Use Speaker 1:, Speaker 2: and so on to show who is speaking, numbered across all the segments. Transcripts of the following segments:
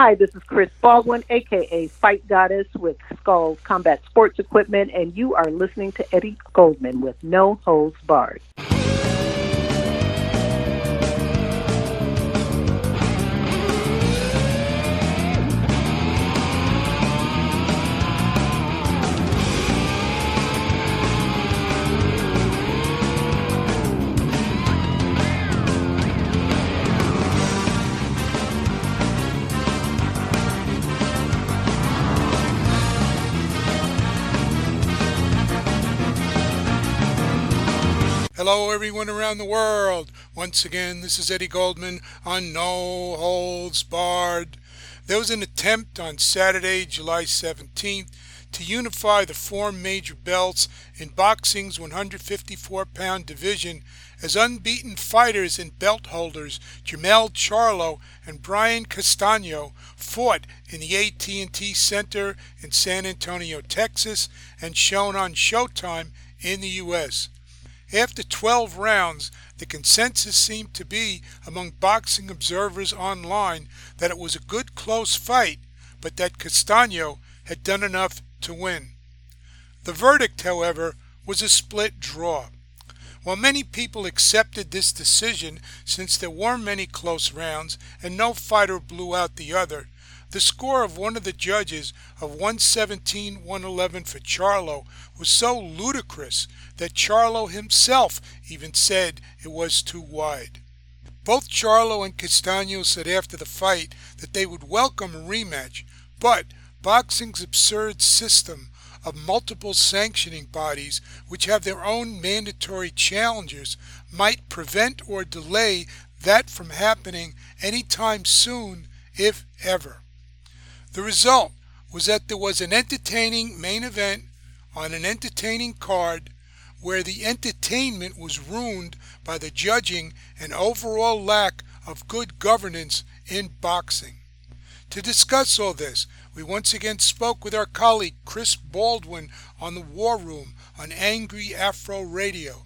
Speaker 1: Hi, this is Chris Baldwin, aka Fight Goddess with Skull Combat Sports Equipment, and you are listening to Eddie Goldman with No Holds Barred.
Speaker 2: Hello, everyone around the world. Once again, this is Eddie Goldman on No Holds Barred. There was an attempt on Saturday, July 17th, to unify the four major belts in boxing's 154 pound division as unbeaten fighters and belt holders Jermell Charlo and Brian Castano fought in the AT&T Center in San Antonio, Texas and shown on Showtime in the US. After 12 rounds, the consensus seemed to be among boxing observers online that it was a good close fight, but that Castano had done enough to win. The verdict, however, was a split draw. While many people accepted this decision since there were many close rounds and no fighter blew out the other, the score of one of the judges of 117 111 for Charlo was so ludicrous that Charlo himself even said it was too wide. Both Charlo and Castano said after the fight that they would welcome a rematch, but boxing's absurd system of multiple sanctioning bodies which have their own mandatory challengers might prevent or delay that from happening any time soon, if ever. The result was that there was an entertaining main event on an entertaining card where the entertainment was ruined by the judging and overall lack of good governance in boxing. To discuss all this, we once again spoke with our colleague Chris Baldwin on the War Room on Angry Afro Radio.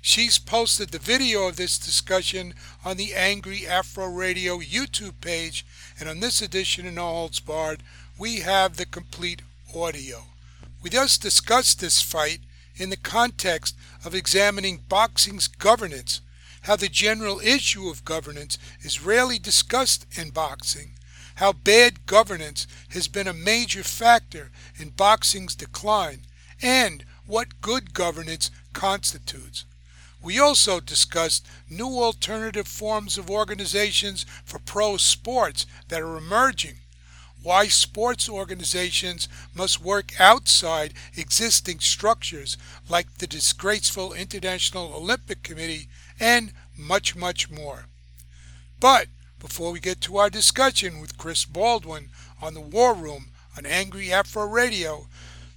Speaker 2: She's posted the video of this discussion on the Angry Afro Radio YouTube page, and on this edition of No Holds Barred, we have the complete audio. We thus discussed this fight in the context of examining boxing's governance, how the general issue of governance is rarely discussed in boxing, how bad governance has been a major factor in boxing's decline, and what good governance constitutes. We also discussed new alternative forms of organizations for pro sports that are emerging, why sports organizations must work outside existing structures like the disgraceful International Olympic Committee, and much, much more. But before we get to our discussion with Chris Baldwin on the War Room on Angry Afro Radio,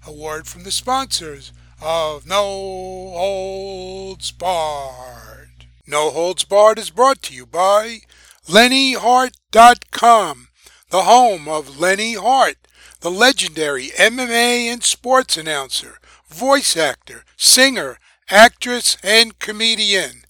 Speaker 2: a word from the sponsors of No Holds Barred. No Holds Barred is brought to you by LenneHardt.com, the home of Lenne Hardt, the legendary MMA and sports announcer, voice actor, singer, actress, and comedian.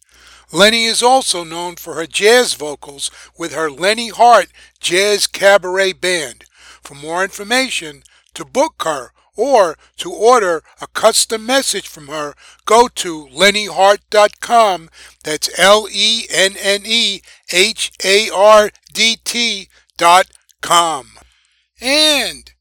Speaker 2: Lenne is also known for her jazz vocals with her Lenne Hardt Jazz Cabaret Band. For more information, to book her or to order a custom message from her, go to lennehardt.com. That's L E N N E H A R D T dot com. And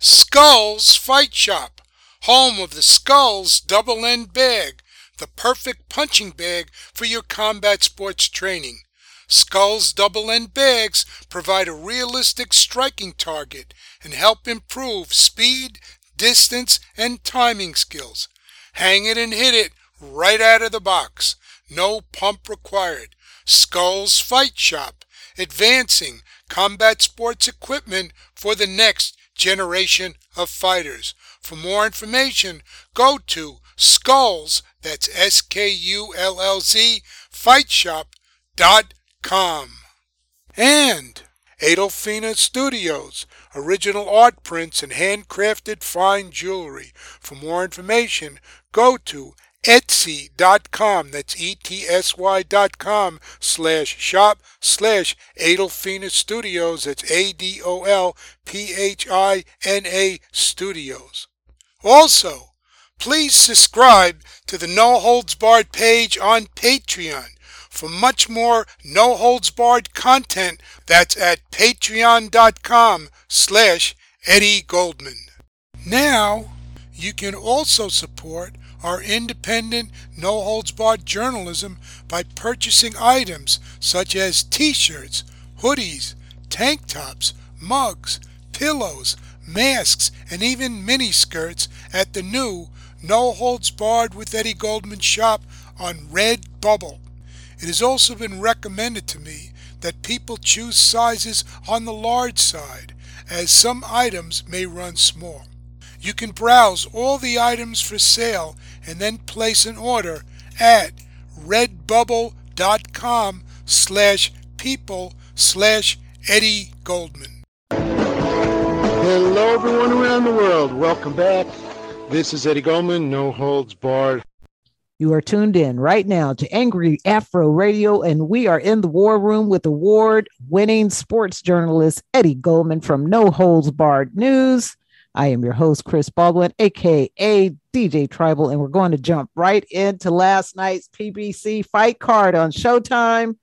Speaker 2: Skullz Fight Shop, home of the Skullz Double End Bag, the perfect punching bag for your combat sports training. Skullz double end bags provide a realistic striking target and help improve speed, distance, and timing skills. Hang it and hit it right out of the box. No pump required. Skullz Fight Shop, advancing combat sports equipment for the next generation of fighters. For more information, go to Skullz, that's S-K-U-L-L-Z, fightshop.com. And Adolphina Studios, original art prints and handcrafted fine jewelry. For more information, go to etsy.com, that's E-T-S-Y dot com, slash shop, slash Adolphina Studios, that's A-D-O-L-P-H-I-N-A Studios. Also, please subscribe to the No Holds Barred page on Patreon for much more No Holds Barred content. That's at patreon.com slash Eddie Goldman. Now, you can also support our independent, no holds barred journalism by purchasing items such as t shirts, hoodies, tank tops, mugs, pillows, masks, and even mini skirts at the new No Holds Barred with Eddie Goldman shop on Redbubble. It has also been recommended to me that people choose sizes on the large side, as some items may run small. You can browse all the items for sale and then place an order at redbubble.com slash people slash Eddie Goldman.
Speaker 3: Hello, everyone around the world. Welcome back. This is Eddie Goldman, No Holds Barred.
Speaker 4: You are tuned in right now to Angry Afro Radio, and we are in the war room with award winning sports journalist Eddie Goldman from No Holds Barred News. I am your host, Chris Baldwin, aka DJ Tribal, and we're going to jump right into last night's PBC fight card on Showtime.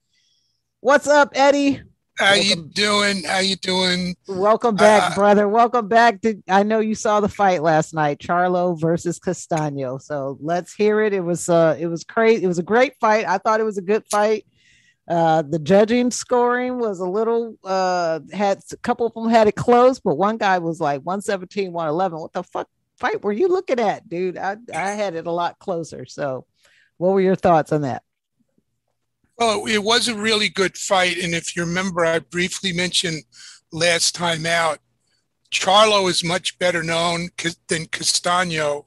Speaker 4: What's up, Eddie?
Speaker 2: How Welcome. you doing? How you doing?
Speaker 4: Welcome back, uh, brother. Welcome back. To, I know you saw the fight last night, Charlo versus Castaño. So let's hear it. It was uh, it was crazy. It was a great fight. I thought it was a good fight. Uh, the judging scoring was a little uh had a couple of them had it close, but one guy was like 117, 111. What the fuck fight were you looking at, dude? I, I had it a lot closer. So what were your thoughts on that?
Speaker 2: Well, it was a really good fight. And if you remember, I briefly mentioned last time out, Charlo is much better known than Castaño.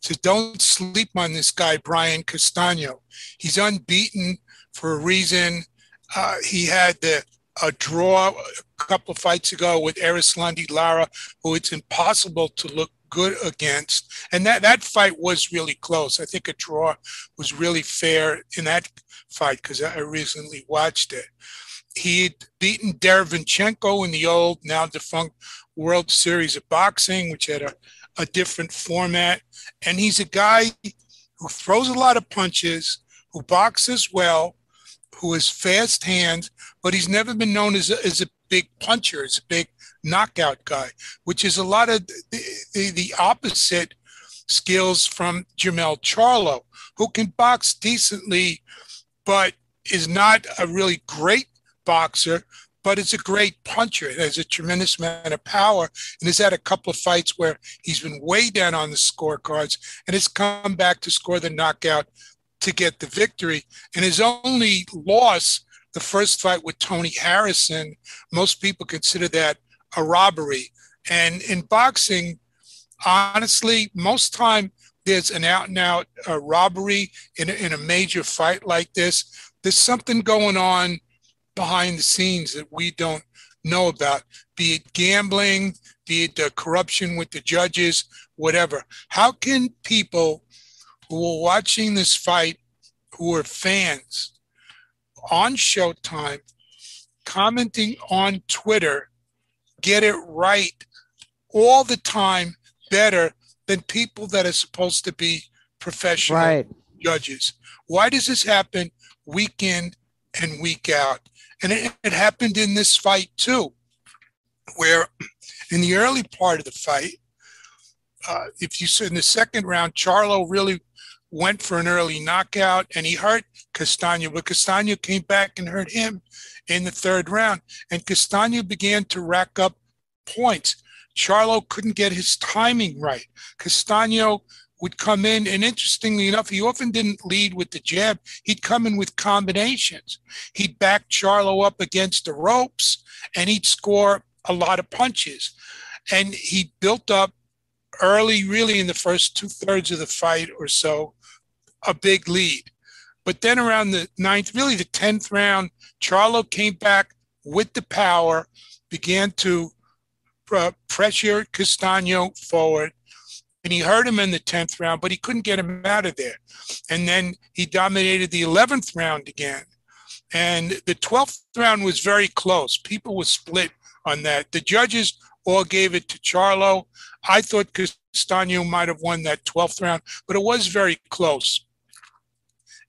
Speaker 2: So don't sleep on this guy, Brian Castaño. He's unbeaten for a reason. Uh, he had the, a draw a couple of fights ago with Erislandy Lara, who it's impossible to look good against. And that, that fight was really close. I think a draw was really fair in that fight because I recently watched it. He'd beaten Derevyanchenko in the old, now defunct World Series of Boxing, which had a, a different format. And he's a guy who throws a lot of punches, who boxes well, who has fast hands, but he's never been known as a, as a big puncher, as a big knockout guy, which is a lot of the, the opposite skills from Jermell Charlo, who can box decently, but is not a really great boxer, but is a great puncher. It has a tremendous amount of power and has had a couple of fights where he's been way down on the scorecards and has come back to score the knockout to get the victory. And his only loss, the first fight with Tony Harrison, most people consider that a robbery. And in boxing, honestly, most time there's an out and out uh, robbery in a, in a major fight like this. There's something going on behind the scenes that we don't know about, be it gambling, be it uh, corruption with the judges, whatever. How can people who are watching this fight, who are fans on Showtime, commenting on Twitter, get it right all the time better than people that are supposed to be professional right. judges. Why does this happen week in and week out? And it, it happened in this fight too, where in the early part of the fight, uh, if you said in the second round, Charlo really went for an early knockout and he hurt Castaño, but Castaño came back and hurt him in the third round. And Castaño began to rack up points. Charlo couldn't get his timing right. Castaño would come in, and interestingly enough, he often didn't lead with the jab. He'd come in with combinations. He'd back Charlo up against the ropes, and he'd score a lot of punches. And he built up early, really in the first two thirds of the fight or so, a big lead. But then around the ninth, really the 10th round, Charlo came back with the power, began to pressure Castaño forward. and he hurt him in the 10th round, but he couldn't get him out of there. And then he dominated the 11th round again. And the 12th round was very close. People were split on that. The judges all gave it to Charlo. I thought Castaño might have won that 12th round, but it was very close.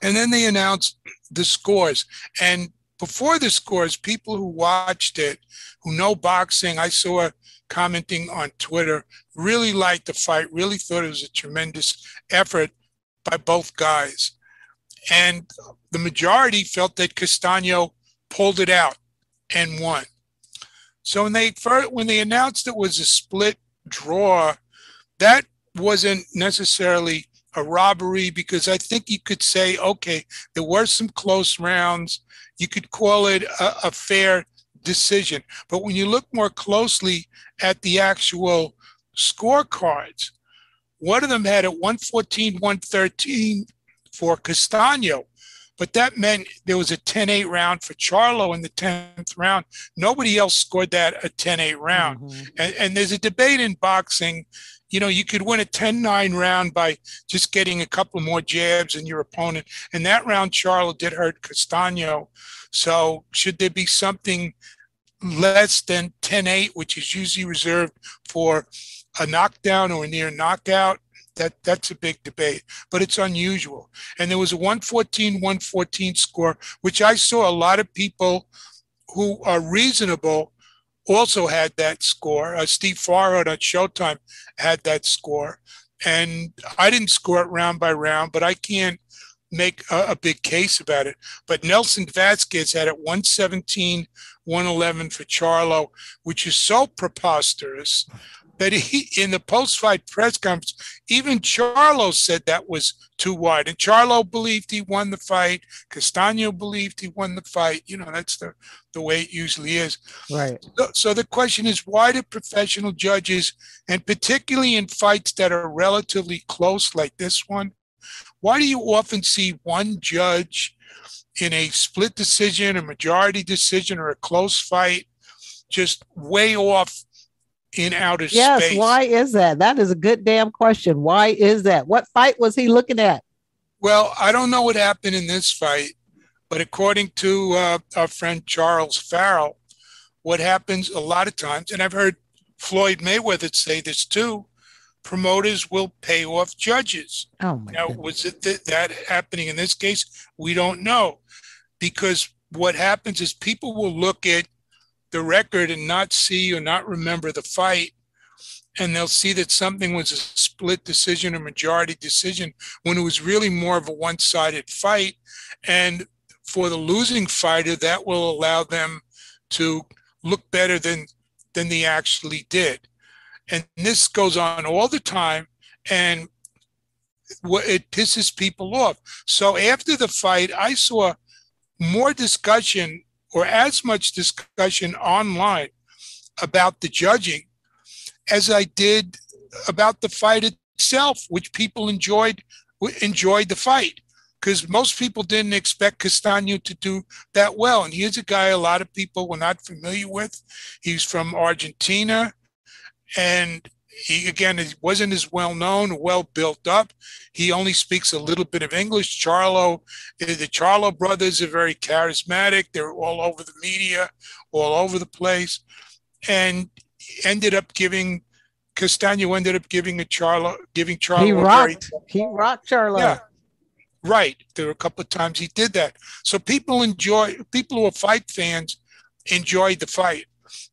Speaker 2: And then they announced the scores. And before the scores, people who watched it, who know boxing, I saw commenting on Twitter, really liked the fight, really thought it was a tremendous effort by both guys. And the majority felt that Castaño pulled it out and won. So when they when they announced it was a split draw, that wasn't necessarily a robbery because I think you could say, okay, there were some close rounds. You could call it a, a fair decision. But when you look more closely at the actual scorecards, one of them had it 114, 113 for Castaño. But that meant there was a 10 8 round for Charlo in the 10th round. Nobody else scored that a 10 8 round. Mm-hmm. And, and there's a debate in boxing. You know, you could win a 10 9 round by just getting a couple more jabs in your opponent. And that round, Charlo did hurt Castaño. So, should there be something less than 10 8, which is usually reserved for a knockdown or a near knockout, that that's a big debate, but it's unusual. And there was a 114 114 score, which I saw a lot of people who are reasonable also had that score. Uh, Steve Farhood on Showtime had that score. And I didn't score it round by round, but I can't make a, a, big case about it. But Nelson Vasquez had it 117, 111 for Charlo, which is so preposterous that he, in the post-fight press conference, even Charlo said that was too wide. And Charlo believed he won the fight. Castaño believed he won the fight. You know, that's the, the way it usually is.
Speaker 4: Right.
Speaker 2: So, so the question is, why do professional judges, and particularly in fights that are relatively close like this one, why do you often see one judge in a split decision, a majority decision, or a close fight just way off in outer
Speaker 4: yes,
Speaker 2: space.
Speaker 4: Yes, why is that? That is a good damn question. Why is that? What fight was he looking at?
Speaker 2: Well, I don't know what happened in this fight, but according to uh, our friend Charles Farrell, what happens a lot of times, and I've heard Floyd Mayweather say this too, promoters will pay off judges.
Speaker 4: Oh my
Speaker 2: now, goodness. was it th- that happening in this case? We don't know, because what happens is people will look at the record and not see or not remember the fight. And they'll see that something was a split decision or majority decision when it was really more of a one-sided fight. And for the losing fighter that will allow them to look better than than they actually did. And this goes on all the time and it pisses people off. So after the fight i saw more discussion or as much discussion online about the judging as I did about the fight itself, which people enjoyed enjoyed the fight because most people didn't expect Castaño to do that well. And here's a guy a lot of people were not familiar with. He's from Argentina, and he again wasn't as well known, well built up. He only speaks a little bit of English. Charlo, the Charlo brothers are very charismatic. They're all over the media, all over the place, and ended up giving Castaño ended up giving a Charlo, giving Charlo.
Speaker 4: He rocked. Very, he rocked Charlo.
Speaker 2: Yeah, right. There were a couple of times he did that. So people enjoy. People who are fight fans enjoyed the fight,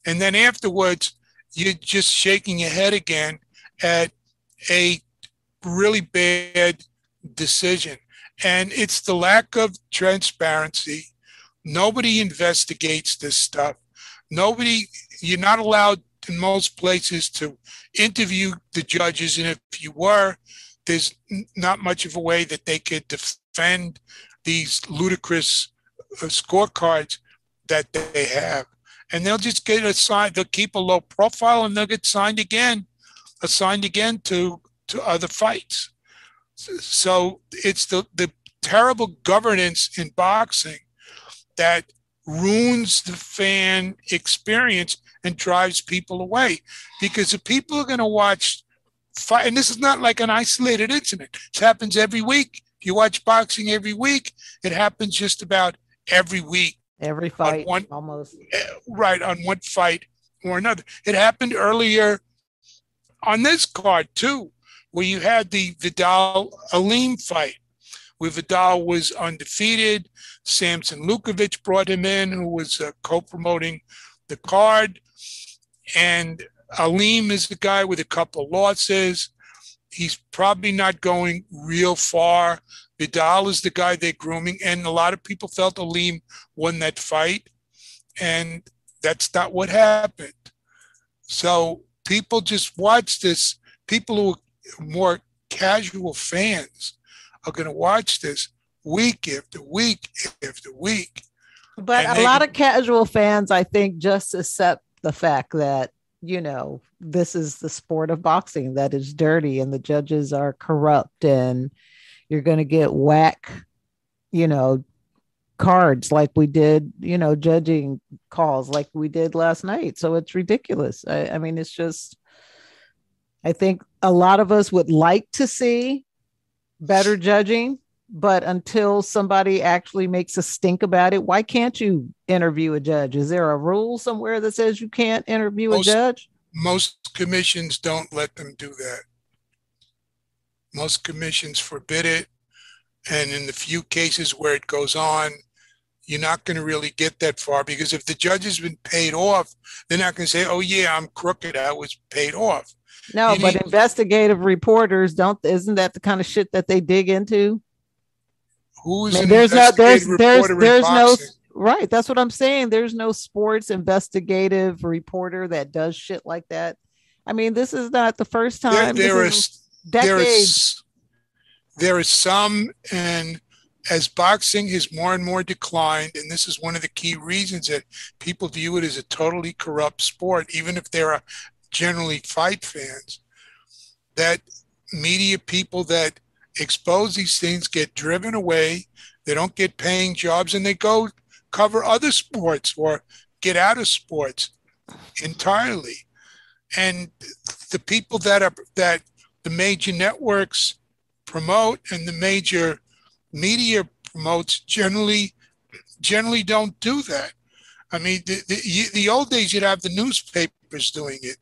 Speaker 2: and then afterwards you're just shaking your head again at a really bad decision. And it's the lack of transparency. Nobody investigates this stuff. Nobody, you're not allowed in most places to interview the judges. And if you were, there's not much of a way that they could defend these ludicrous uh, scorecards that they have and they'll just get assigned. They'll keep a low profile, and they'll get signed again, uh, assigned again to to other fights. So it's the the terrible governance in boxing that ruins the fan experience and drives people away. Because if people are going to watch fight, and this is not like an isolated incident. It happens every week. If you watch boxing every week, it happens just about every week.
Speaker 4: Every fight,
Speaker 2: one,
Speaker 4: almost.
Speaker 2: Right, on one fight or another. It happened earlier on this card, too, where you had the Vidal Aleem fight, where Vidal was undefeated. Samson Lewkowicz brought him in, who was uh, co promoting the card. And Aleem is the guy with a couple losses. He's probably not going real far. Vidal is the guy they're grooming, and a lot of people felt Aleem won that fight, and that's not what happened. So people just watch this. People who are more casual fans are going to watch this week after week after week.
Speaker 4: But and a they, lot of casual fans, I think, just accept the fact that you know, this is the sport of boxing that is dirty and the judges are corrupt and you're going to get whack, you know, cards like we did, you know, judging calls like we did last night. So it's ridiculous. I, I mean, it's just, I think a lot of us would like to see better judging, but until somebody actually makes a stink about it, why can't you interview a judge? Is there a rule somewhere that says you can't interview most, a judge?
Speaker 2: Most commissions don't let them do that. Most commissions forbid it. And in the few cases where it goes on, you're not going to really get that far because if the judge has been paid off, they're not going to say, oh, yeah, I'm crooked. I was paid off.
Speaker 4: No, but investigative reporters don't, isn't that the kind of shit that they dig into?
Speaker 2: Who's
Speaker 4: there's no, there's, there's, there's no, Right. That's what I'm saying. There's no sports investigative reporter that does shit like that. I mean, this is not the first time.
Speaker 2: There, there is, there is there is some and as boxing has more and more declined, and this is one of the key reasons that people view it as a totally corrupt sport, even if they're generally fight fans, that media people that expose these things get driven away. They don't get paying jobs and they go cover other sports or get out of sports entirely. And the people that are that the major networks promote and the major media promotes generally generally don't do that. I mean, the, the, the old days you'd have the newspapers doing it.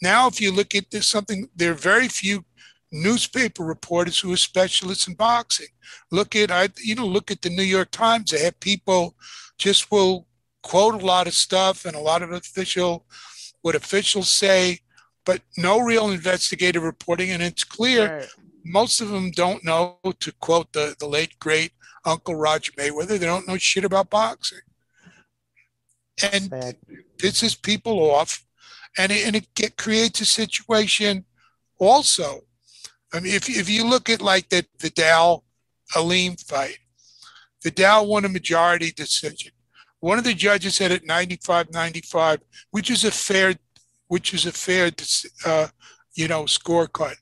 Speaker 2: Now, if you look at this, something there are very few newspaper reporters who are specialists in boxing. Look at I, you know, look at the New York Times. They have people just will quote a lot of stuff and a lot of official what officials say, but no real investigative reporting. And it's clear right. most of them don't know, to quote the, the late great Uncle Roger Mayweather, they don't know shit about boxing. And Bad. pisses people off. And it, and it get, creates a situation also. I mean, if, if you look at like the Vidal Aleem fight, Vidal won a majority decision. One of the judges said it 95-95, which is a fair, which is a fair, uh, you know, scorecard.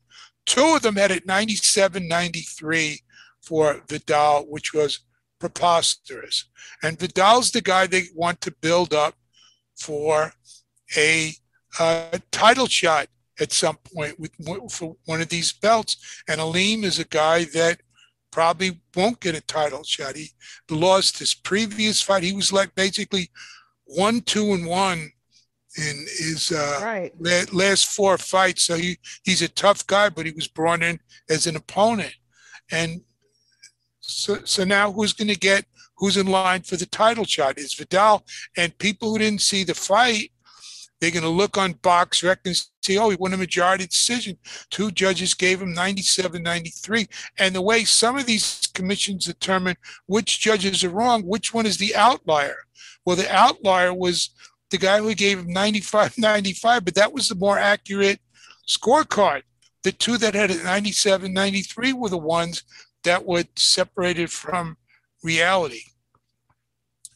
Speaker 2: Two of them had it 97-93 for Vidal, which was preposterous. And Vidal's the guy they want to build up for a uh, title shot at some point with for one of these belts. And Aleem is a guy that probably won't get a title shot. He lost his previous fight. He was like basically one, two, and one in his uh,
Speaker 4: right.
Speaker 2: last four fights. So he, he's a tough guy, but he was brought in as an opponent. And so, so now who's going to get who's in line for the title shot is Vidal. And people who didn't see the fight they're going to look on BoxRec and say, oh, he won a majority decision. Two judges gave him 97 93. And the way some of these commissions determine which judges are wrong, which one is the outlier? Well, the outlier was the guy who gave him 95 95, but that was the more accurate scorecard. The two that had it 97 93 were the ones that were separated from reality.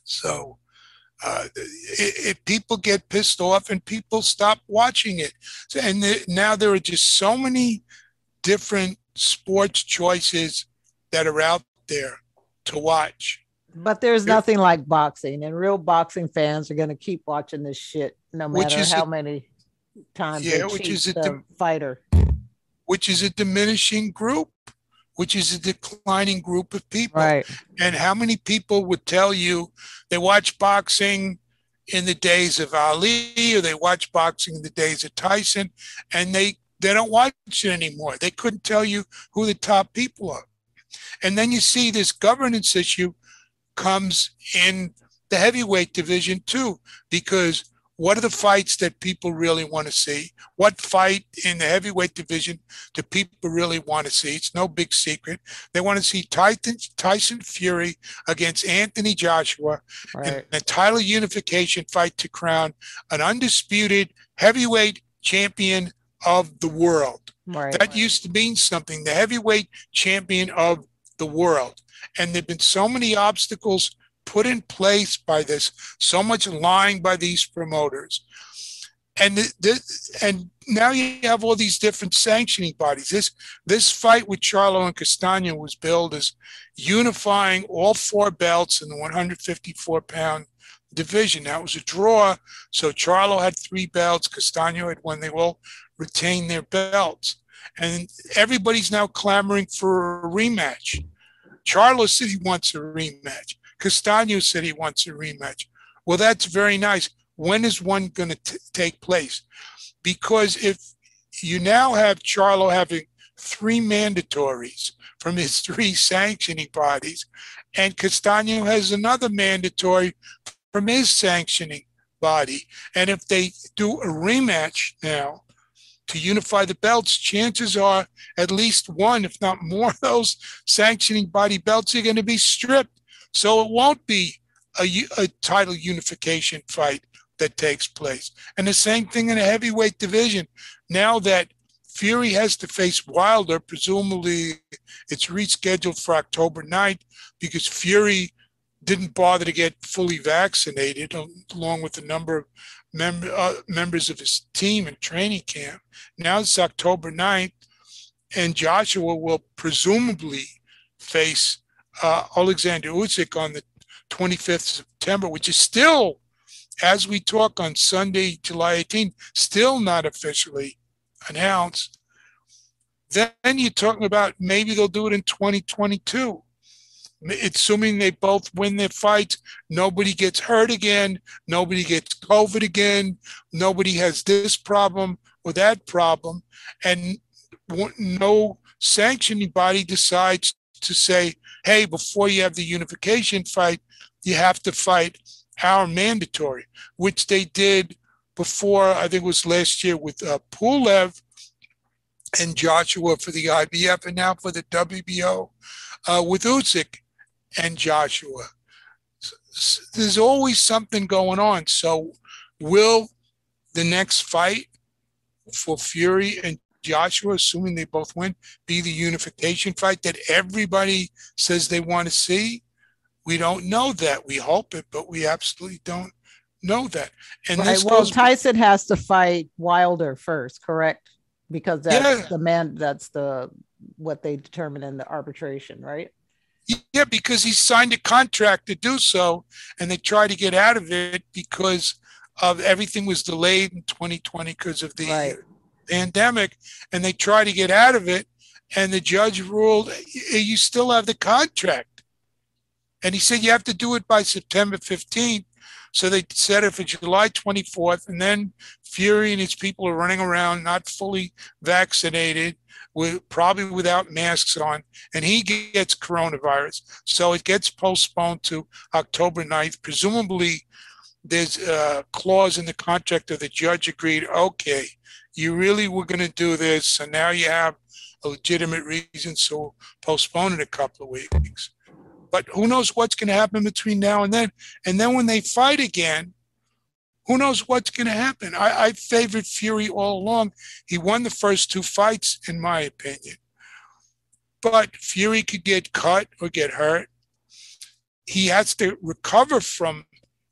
Speaker 2: So, uh, it, it, people get pissed off and people stop watching it. And the, now there are just so many different sports choices that are out there to watch.
Speaker 4: But there's nothing like boxing, and real boxing fans are going to keep watching this shit no matter how a, many times yeah, which is the fighter.
Speaker 2: which is a diminishing group, which is a declining group of people.
Speaker 4: Right.
Speaker 2: And how many people would tell you they watch boxing in the days of Ali or they watch boxing in the days of Tyson and they they don't watch it anymore. They couldn't tell you who the top people are. And then you see this governance issue comes in the heavyweight division too, because what are the fights that people really want to see? What fight in the heavyweight division do people really want to see? It's no big secret. They want to see Tyson, Tyson Fury against Anthony Joshua right. in a title unification fight to crown an undisputed heavyweight champion of the world. Right. That used to mean something, the heavyweight champion of the world. And there have been so many obstacles put in place by this, so much lying by these promoters. And this, and now you have all these different sanctioning bodies. This this fight with Charlo and Castano was billed as unifying all four belts in the 154 pound division. That was a draw. So Charlo had three belts, Castano had one. They all retained their belts. And everybody's now clamoring for a rematch. Charlo said he wants a rematch. Castano said he wants a rematch. Well, that's very nice. When is one going to take place? Because if you now have Charlo having three mandatories from his three sanctioning bodies, and Castano has another mandatory from his sanctioning body. And if they do a rematch now to unify the belts, chances are at least one, if not more, of those sanctioning body belts are going to be stripped so it won't be a, a title unification fight that takes place. And the same thing in the heavyweight division. Now that Fury has to face Wilder, presumably it's rescheduled for October 9th because Fury didn't bother to get fully vaccinated, along with a number of uh, members of his team in training camp. Now it's October 9th, and Joshua will presumably face uh, Alexander Usyk on the 25th of September, which is still, as we talk on Sunday, July 18th, still not officially announced. Then you're talking about maybe they'll do it in 2022. Assuming they both win their fights, nobody gets hurt again, nobody gets COVID again, nobody has this problem or that problem, and no sanctioning body decides to say, hey, before you have the unification fight, you have to fight our mandatory, which they did before, I think it was last year with uh, Pulev and Joshua for the IBF, and now for the WBO uh, with Usyk and Joshua. There's always something going on. So, will the next fight for Fury and Joshua, assuming they both win, be the unification fight that everybody says they want to see? We don't know that. We hope it, but we absolutely don't know that.
Speaker 4: And right. well, goes, Tyson has to fight Wilder first, correct? Because that's yeah. the man. That's the what they determine in the arbitration, right?
Speaker 2: Yeah, because he signed a contract to do so, and they tried to get out of it because of everything was delayed in 2020 because of the right pandemic and they tried to get out of it. And the judge ruled, you still have the contract. And he said, you have to do it by September 15th. So they set it for July 24th. And then Fury and his people are running around, not fully vaccinated, with probably without masks on. And he gets coronavirus. So it gets postponed to October 9th. Presumably, there's a clause in the contract of the judge agreed, okay, you really were going to do this, and now you have a legitimate reason, so postpone it a couple of weeks. But who knows what's going to happen between now and then? And then when they fight again, who knows what's going to happen? I, I favored Fury all along. He won the first two fights, in my opinion. But Fury could get cut or get hurt. He has to recover from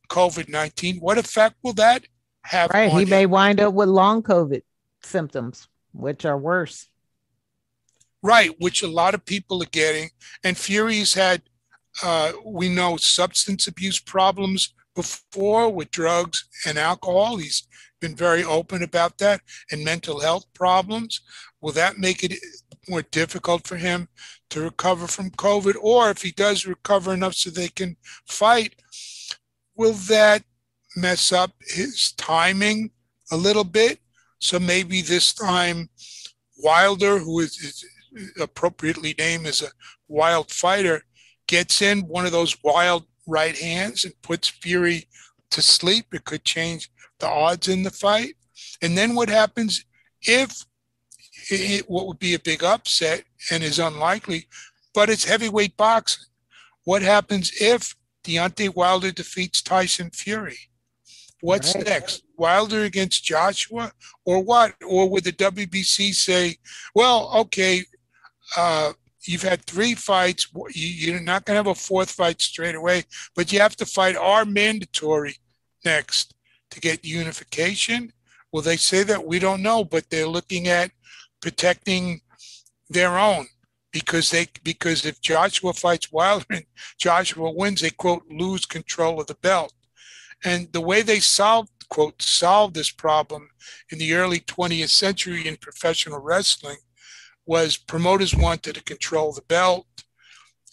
Speaker 2: COVID 19. What effect will that have?
Speaker 4: Right. He
Speaker 2: him?
Speaker 4: may wind up with long COVID symptoms, which are worse.
Speaker 2: Right, which a lot of people are getting. And Fury's had, uh, we know, substance abuse problems before with drugs and alcohol. He's been very open about that and mental health problems. Will that make it more difficult for him to recover from COVID? Or if he does recover enough so they can fight, will that mess up his timing a little bit? So maybe this time Wilder, who is, appropriately named as a wild fighter, gets in one of those wild right hands and puts Fury to sleep. It could change the odds in the fight. And then what happens if it, what would be a big upset and is unlikely, but it's heavyweight boxing? What happens if Deontay Wilder defeats Tyson Fury? What's right. next? Wilder against Joshua, or what? Or would the WBC say, "Well, okay, uh, you've had three fights. You're not going to have a fourth fight straight away, but you have to fight our mandatory next to get unification. Will they say that? We don't know, but they're looking at protecting their own because they because if Joshua fights Wilder and Joshua wins, they quote lose control of the belt. And the way they solved quote solved this problem in the early 20th century in professional wrestling was promoters wanted to control the belt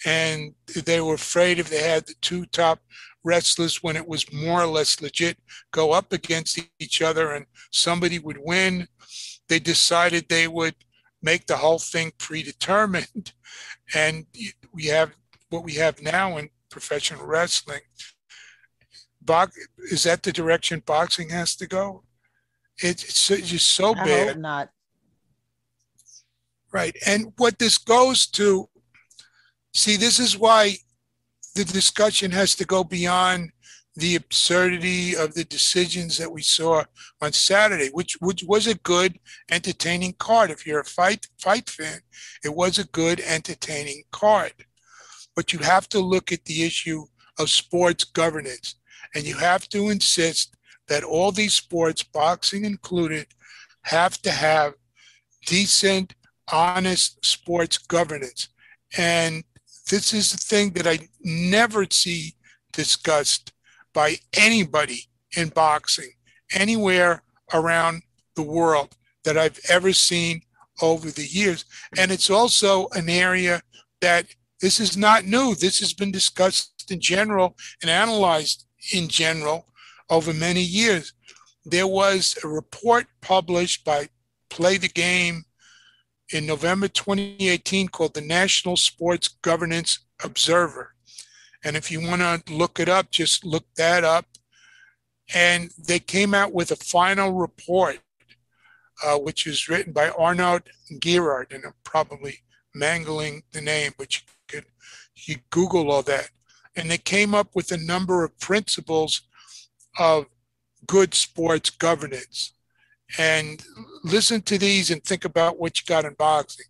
Speaker 2: and they were afraid if they had the two top wrestlers when it was more or less legit go up against each other and somebody would win they decided they would make the whole thing predetermined. And we have what we have now in professional wrestling. Box, is that the direction boxing has to go? It's, just so I bad.
Speaker 4: not
Speaker 2: Right. And what this goes to, see, this is why the discussion has to go beyond the absurdity of the decisions that we saw on Saturday, which, which was a good, entertaining card. If you're a fight fight fan, it was a good, entertaining card. But you have to look at the issue of sports governance, and you have to insist that all these sports, boxing included, have to have decent honest sports governance. And this is the thing that I never see discussed by anybody in boxing anywhere around the world that I've ever seen over the years. And it's also an area that this is not new. This has been discussed in general and analyzed in general over many years. There was a report published by Play the Game in November 2018 called the National Sports Governance Observer. And if you want to look it up, just look that up. And they came out with a final report, uh, which is written by Arnaud Girard, and I'm probably mangling the name, but you could you Google all that. And they came up with a number of principles of good sports governance and listen to these and think about what you got in boxing.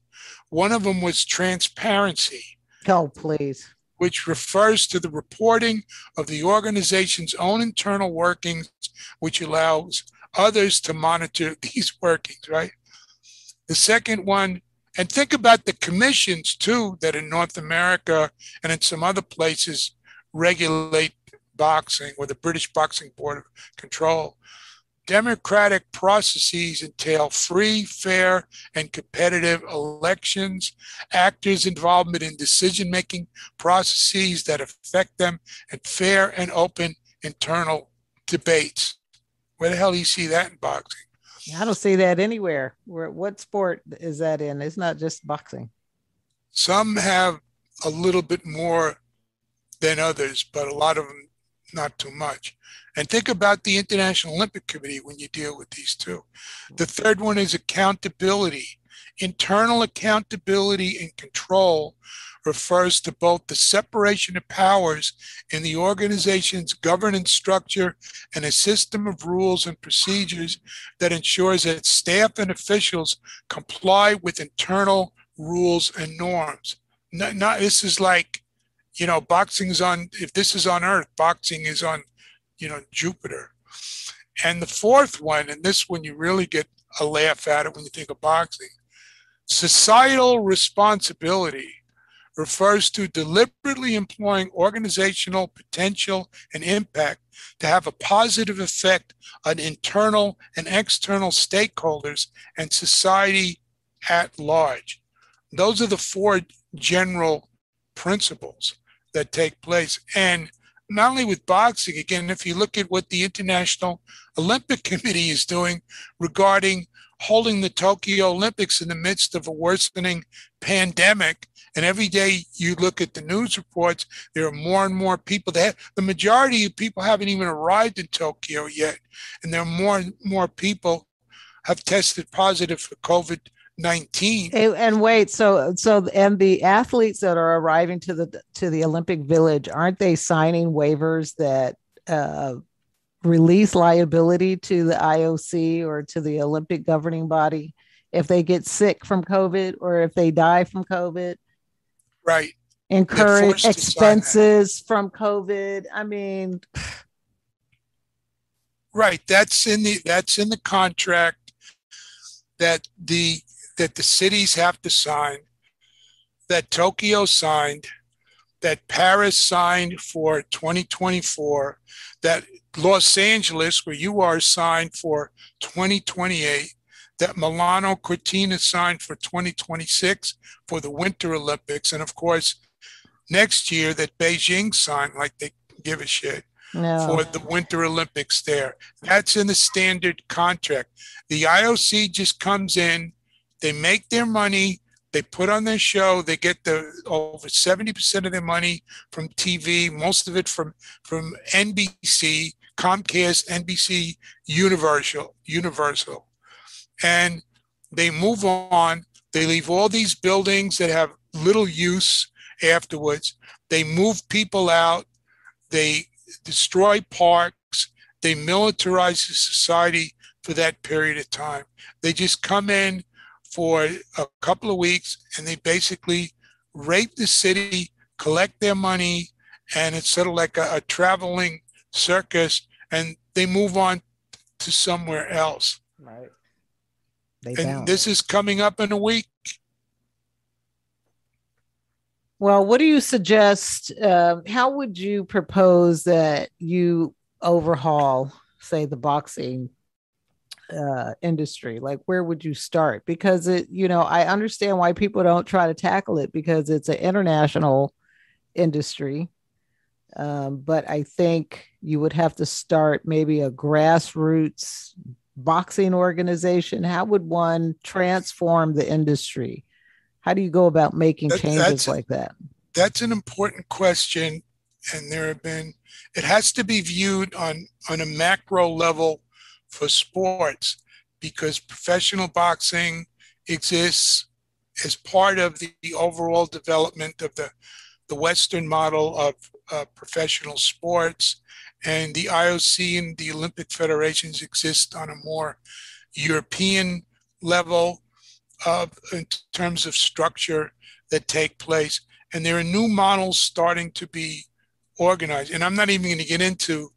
Speaker 2: One of them was transparency.
Speaker 4: Oh, please.
Speaker 2: Which refers to the reporting of the organization's own internal workings, which allows others to monitor these workings, right? The second one, and think about the commissions too that in North America and in some other places regulate boxing or the British Boxing Board of Control. Democratic processes entail free, fair, and competitive elections, actors' involvement in decision making processes that affect them, and fair and open internal debates. Where the hell do you see that in boxing?
Speaker 4: I don't see that anywhere. Where, what sport is that in? It's not just boxing.
Speaker 2: Some have a little bit more than others, but a lot of them not too much. And think about the International Olympic Committee when you deal with these two. The third one is accountability. Internal accountability and control refers to both the separation of powers in the organization's governance structure and a system of rules and procedures that ensures that staff and officials comply with internal rules and norms. Not, not this is like, you know, boxing's on. If this is on Earth, boxing is on you know, Jupiter. And the fourth one, and this one you really get a laugh at it when you think of boxing, societal responsibility refers to deliberately employing organizational potential and impact to have a positive effect on internal and external stakeholders and society at large. Those are the four general principles that take place. And not only with boxing, again, if you look at what the International Olympic Committee is doing regarding holding the Tokyo Olympics in the midst of a worsening pandemic. And every day you look at the news reports, there are more and more people that the majority of people haven't even arrived in Tokyo yet. And there are more and more people have tested positive for COVID 19
Speaker 4: and wait so so and the athletes that are arriving to the to the olympic village aren't they signing waivers that uh, release liability to the IOC or to the Olympic governing body if they get sick from COVID or if they die from COVID.
Speaker 2: Right.
Speaker 4: Incur expenses from COVID. I mean,
Speaker 2: right. That's in the that's in the contract that the that the cities have to sign, that Tokyo signed, that Paris signed for 2024, that Los Angeles, where you are signed for 2028, that Milano Cortina signed for 2026 for the Winter Olympics, and of course, next year that Beijing signed, like they give a shit. No. For the Winter Olympics, there. That's in the standard contract. The IOC just comes in, they make their money, they put on their show. They get the over seventy percent of their money from TV, most of it from from NBC, Comcast, NBC, Universal, Universal, and they move on. They leave all these buildings that have little use afterwards. They move people out. They destroy parks. They militarize society for that period of time. They just come in for a couple of weeks and they basically rape the city, collect their money, and it's sort of like a, a traveling circus and they move on to somewhere else.
Speaker 4: Right.
Speaker 2: They and bounce. this is coming up in a week.
Speaker 4: Well, what do you suggest? Uh, how would you propose that you overhaul, say, the boxing uh, industry? Like, where would you start? Because it, you know, I understand why people don't try to tackle it because it's an international industry. Um, but I think you would have to start maybe a grassroots boxing organization. How would one transform the industry? How do you go about making that, changes like that?
Speaker 2: That's an important question. And there have been, it has to be viewed on, on a macro level for sports because professional boxing exists as part of the, the overall development of the, the Western model of uh, professional sports. And the IOC and the Olympic federations exist on a more European level of, in terms of structure that take place. And there are new models starting to be organized. And I'm not even going to get into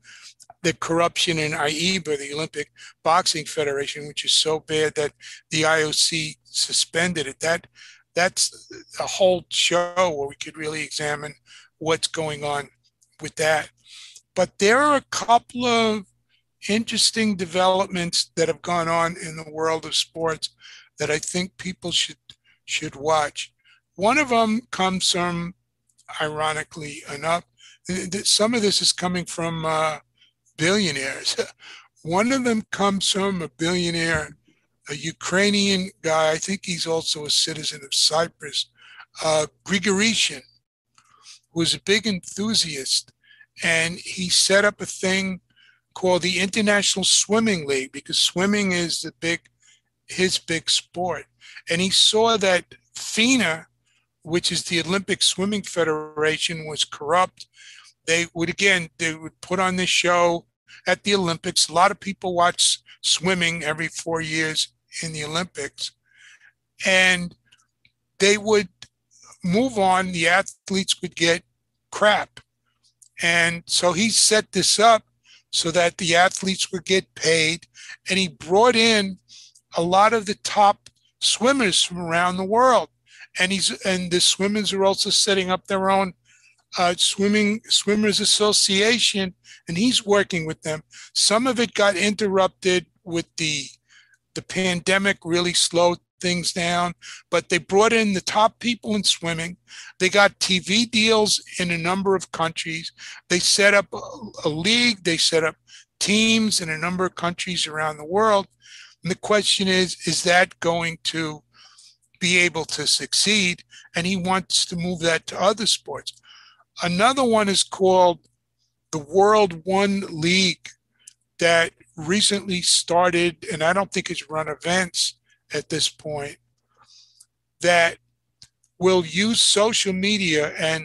Speaker 2: the corruption in AIBA, the Olympic Boxing Federation, which is so bad that the IOC suspended it. That that's a whole show where we could really examine what's going on with that. But there are a couple of interesting developments that have gone on in the world of sports that I think people should should watch. One of them comes from, ironically enough, some of this is coming from uh, billionaires. One of them comes from a billionaire, a Ukrainian guy. I think he's also a citizen of Cyprus, uh, Grigorishin, who was a big enthusiast. And he set up a thing called the International Swimming League because swimming is the big, his big sport. And he saw that FINA, which is the Olympic Swimming Federation, was corrupt they would again they would put on this show at the Olympics. A lot of people watch swimming every four years in the Olympics, and they would move on. The athletes would get crap, and so he set this up so that the athletes would get paid, and he brought in a lot of the top swimmers from around the world. and he's and the swimmers are also setting up their own uh, swimming swimmers association, and he's working with them. Some of it got interrupted with the the pandemic, really slowed things down, but they brought in the top people in swimming. They got TV deals in a number of countries. They set up a, a league. They set up teams in a number of countries around the world. And the question is, is that going to be able to succeed? And he wants to move that to other sports. Another one is called the World One League that recently started, and I don't think it's run events at this point, that will use social media and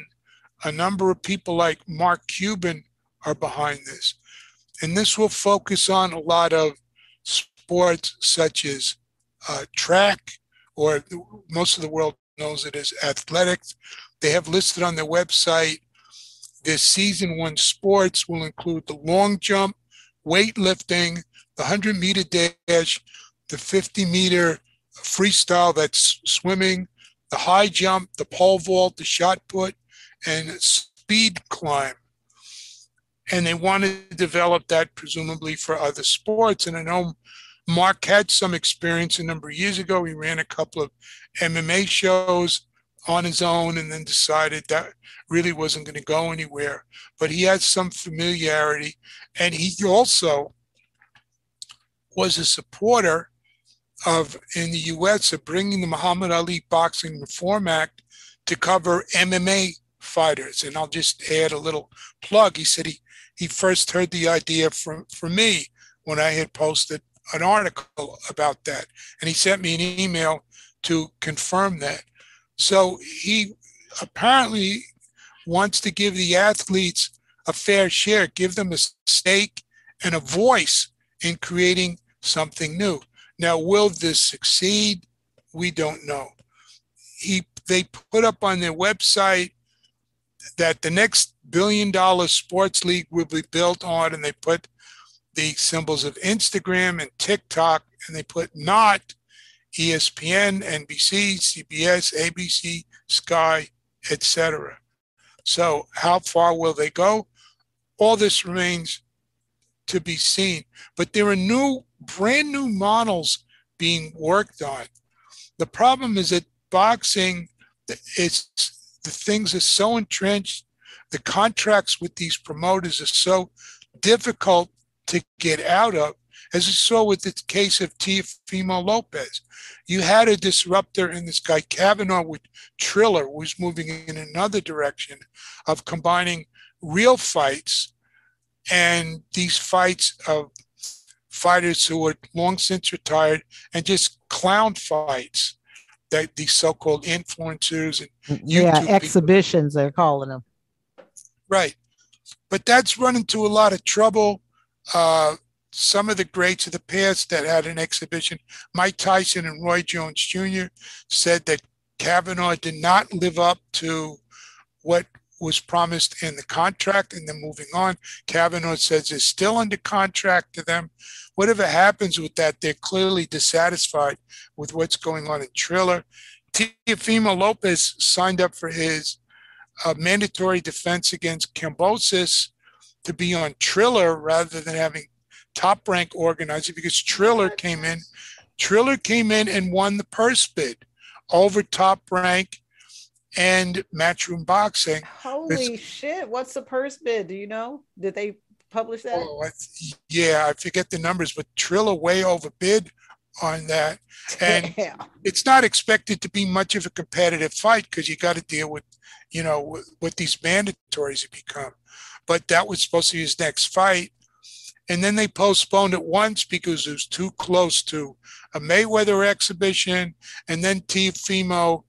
Speaker 2: a number of people like Mark Cuban are behind this. And this will focus on a lot of sports such as uh, track, or most of the world knows it as athletics. They have listed on their website their season one sports will include the long jump, weightlifting, the 100 meter dash, the 50 meter freestyle that's swimming, the high jump, the pole vault, the shot put, and speed climb and they want to develop that presumably for other sports. And I know Mark had some experience a number of years ago. He ran a couple of MMA shows on his own and then decided that really wasn't going to go anywhere. But he had some familiarity. And he also was a supporter of, in the US, of bringing the Muhammad Ali Boxing Reform Act to cover MMA fighters. And I'll just add a little plug. He said he he first heard the idea from, from me when I had posted an article about that. And he sent me an email to confirm that. So he apparently wants to give the athletes a fair share, give them a stake and a voice in creating something new. Now, will this succeed? We don't know. He, they put up on their website that the next billion dollar sports league will be built on, and they put the symbols of Instagram and TikTok, and they put not ESPN, NBC, CBS, ABC, Sky, etc. So, how far will they go? All this remains to be seen. But there are new, brand new models being worked on. The problem is that boxing, it's the things are so entrenched. The contracts with these promoters are so difficult to get out of, as you saw with the case of Teofimo Lopez. You had a disruptor in this guy, Kavanaugh with Triller, who was moving in another direction of combining real fights and these fights of fighters who are long since retired and just clown fights that these so-called influencers and
Speaker 4: yeah exhibitions people. they're calling them
Speaker 2: right but that's run into a lot of trouble uh, some of the greats of the past that had an exhibition mike tyson and roy jones jr said that Kavanaugh did not live up to what was promised in the contract and then moving on Kavanaugh says is still under contract to them whatever happens with that, they're clearly dissatisfied with what's going on in Triller. Teofimo Lopez signed up for his uh, mandatory defense against Kambosos to be on Triller rather than having top rank organizer because Triller came in. Triller came in and won the purse bid over top rank and matchroom boxing.
Speaker 4: Holy it's, shit. What's the purse bid? Do you know? Did they publish that? Oh, I,
Speaker 2: yeah, I forget the numbers, but Triller way overbid on that. And it's not expected to be much of a competitive fight because you got to deal with, you know, what these mandatories have become. But that was supposed to be his next fight. And then they postponed it once because it was too close to a Mayweather exhibition. And then Teofimo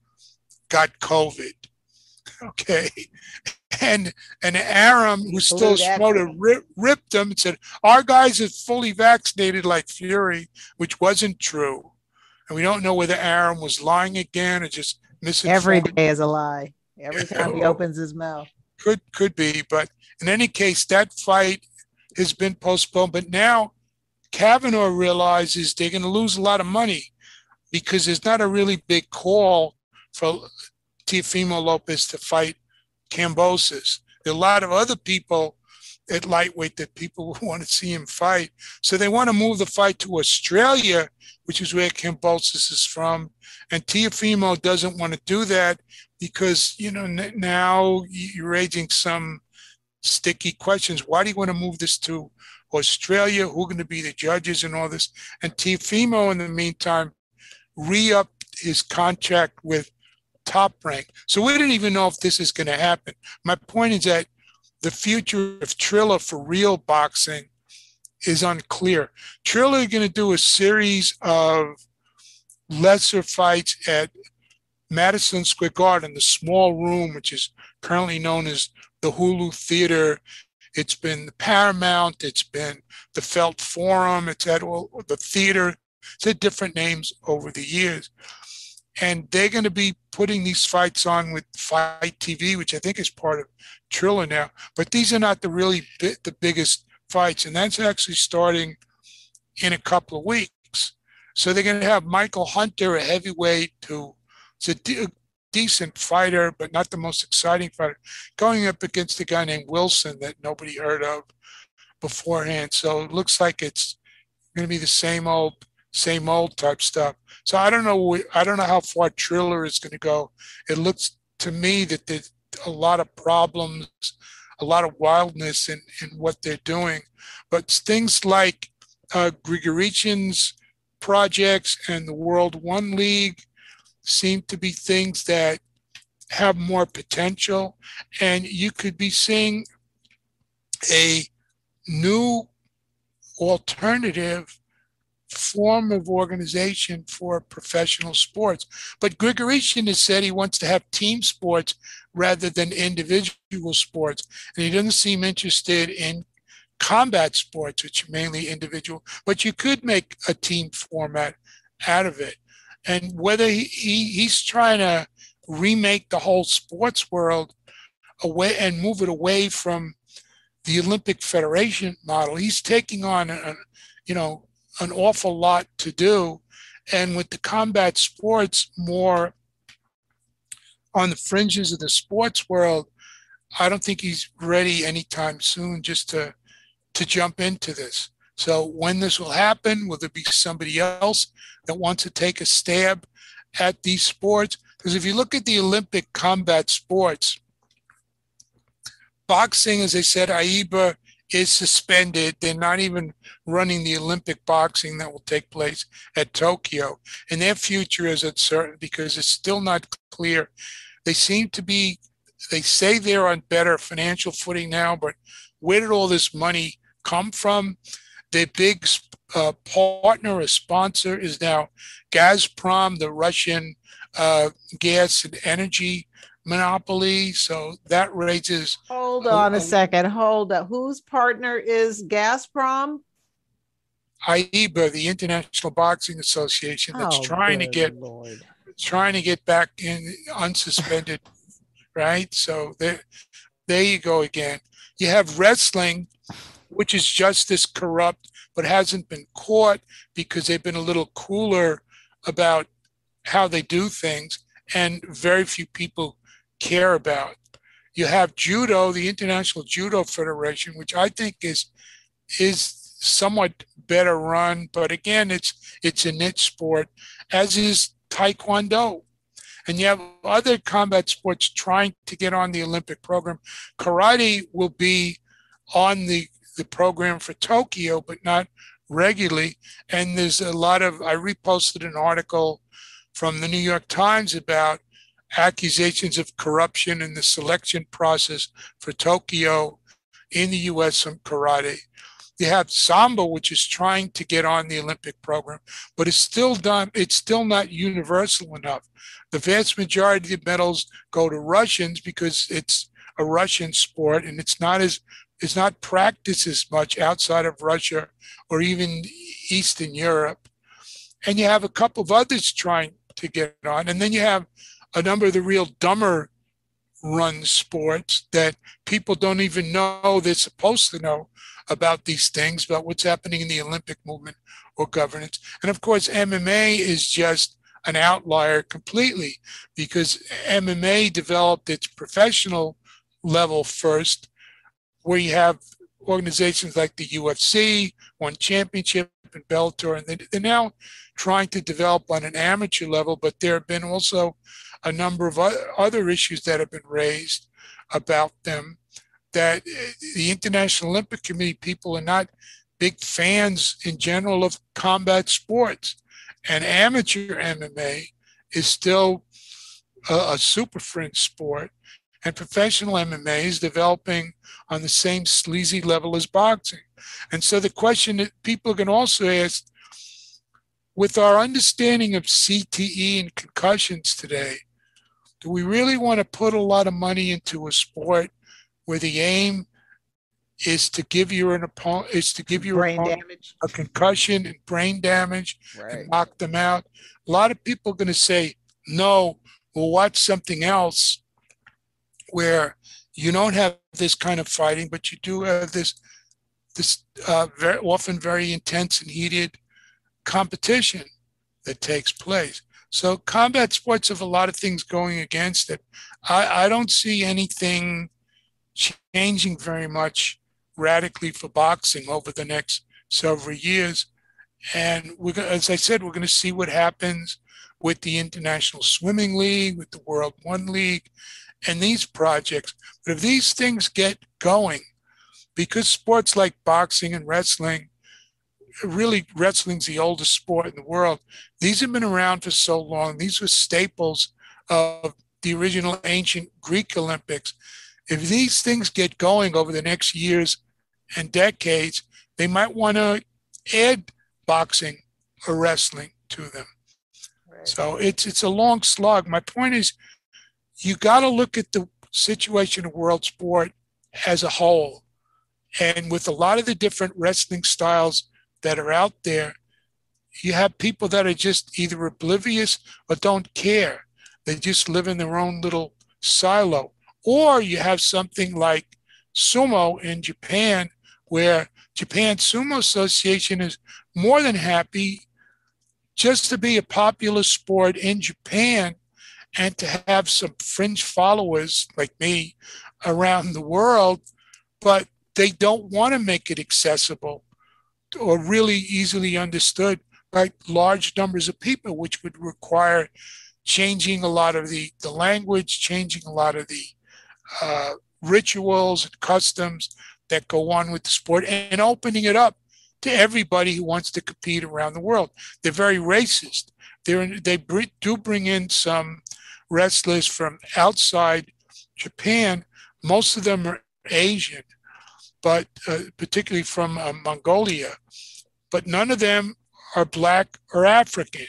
Speaker 2: got COVID. Okay and and Arum, who still rip, ripped him and said, "Our guys are fully vaccinated like Fury," which wasn't true, and we don't know whether Arum was lying again or just missing.
Speaker 4: Every day is a lie. Every time he opens his mouth.
Speaker 2: Could could be, but in any case, that fight has been postponed. But now Kavanaugh realizes they're going to lose a lot of money because there's not a really big call for Teofimo Lopez to fight Kambosos. There are a lot of other people at lightweight that people want to see him fight. So they want to move the fight to Australia, which is where Kambosos is from. And Teofimo doesn't want to do that because, you know, now you're raising some sticky questions. Why do you want to move this to Australia? Who are going to be the judges and all this? And Teofimo, in the meantime, re-upped his contract with Top Rank. So we didn't even know if this is going to happen. My point is that the future of Triller for real boxing is unclear. Triller is going to do a series of lesser fights at Madison Square Garden, the small room, which is currently known as the Hulu Theater. It's been the Paramount, it's been the Felt Forum, it's had all the theater. It's had different names over the years. And they're going to be putting these fights on with FITE TV, which I think is part of Triller now. But these are not the really bi- the biggest fights, and that's actually starting in a couple of weeks. So they're going to have Michael Hunter, a heavyweight, who is decent fighter, but not the most exciting fighter, going up against a guy named Wilson that nobody heard of beforehand. So it looks like it's going to be the same old, same old type stuff. So I don't know. I don't know how far Triller is going to go. It looks to me that there's a lot of problems, a lot of wildness in, in what they're doing. But things like uh, Grigorishin's projects and the World One League seem to be things that have more potential. And you could be seeing a new alternative form of organization for professional sports. But Grigorishin has said he wants to have team sports rather than individual sports. And he doesn't seem interested in combat sports, which are mainly individual, but you could make a team format out of it. And whether he, he he's trying to remake the whole sports world away and move it away from the Olympic Federation model, he's taking on a, you know an awful lot to do. And with the combat sports more on the fringes of the sports world, I don't think he's ready anytime soon just to to jump into this. So when this will happen, will there be somebody else that wants to take a stab at these sports? Because if you look at the Olympic combat sports, boxing, as I said, AIBA is suspended. They're not even running the Olympic boxing that will take place at Tokyo. And their future is uncertain because it's still not clear. They seem to be, they say they're on better financial footing now, but where did all this money come from? Their big uh, partner, a sponsor, is now Gazprom, the Russian uh, gas and energy monopoly. So that raises.
Speaker 4: Hold on a second. Hold up. Whose partner is Gazprom?
Speaker 2: AIBA, the International Boxing Association, that's oh, trying to get Lord. trying to get back in unsuspended, right? So there, there you go again. You have wrestling, which is just as corrupt, but hasn't been caught because they've been a little cooler about how they do things, and very few people care about. You have judo, the International Judo Federation, which I think is is somewhat better run, but again, it's it's a niche sport, as is Taekwondo. And you have other combat sports trying to get on the Olympic program. Karate will be on the, the program for Tokyo, but not regularly. And there's a lot of, I reposted an article from the New York Times about accusations of corruption in the selection process for Tokyo in the US from karate. You have Sambo, which is trying to get on the Olympic program, but it's still done, it's still not universal enough. The vast majority of medals go to Russians because it's a Russian sport and it's not as it's not practiced as much outside of Russia or even Eastern Europe. And you have a couple of others trying to get on. And then you have a number of the real dumber run sports that people don't even know they're supposed to know about these things, about what's happening in the Olympic movement or governance. And of course, MMA is just an outlier completely because MMA developed its professional level first, where you have organizations like the UFC, One Championship, and Bellator, and they, they're now trying to develop on an amateur level. But there have been also a number of other issues that have been raised about them that eh, the International Olympic Committee people are not big fans in general of combat sports. And amateur MMA is still a, a super fringe sport. And professional MMA is developing on the same sleazy level as boxing. And so the question that people can also ask with our understanding of CTE and concussions today, do we really want to put a lot of money into a sport where the aim is to give you an opponent is to give you
Speaker 4: brain damage,
Speaker 2: a concussion and brain damage, right. and knock them out. A lot of people are going to say, "No, we'll watch something else where you don't have this kind of fighting, but you do have this this uh, very often very intense and heated competition that takes place." So combat sports have a lot of things going against it. I, I don't see anything changing very much radically for boxing over the next several years. And we're as I said, we're going to see what happens with the International Swimming League, with the World One League, and these projects. But if these things get going, because sports like boxing and wrestling, really wrestling's the oldest sport in the world. These have been around for so long. These were staples of the original ancient Greek Olympics. If these things get going over the next years and decades, they might want to add boxing or wrestling to them. Right. So it's it's a long slog. My point is, you got to look at the situation of world sport as a whole, and with a lot of the different wrestling styles that are out there, you have people that are just either oblivious or don't care. They just live in their own little silo. Or you have something like sumo in Japan where Japan Sumo Association is more than happy just to be a popular sport in Japan and to have some fringe followers like me around the world, but they don't want to make it accessible or really easily understood by large numbers of people, which would require changing a lot of the, the language, changing a lot of the uh, rituals and customs that go on with the sport and opening it up to everybody who wants to compete around the world. They're very racist. They're, they do bring in some wrestlers from outside Japan. Most of them are Asian, but uh, particularly from uh, Mongolia. But none of them are black or African.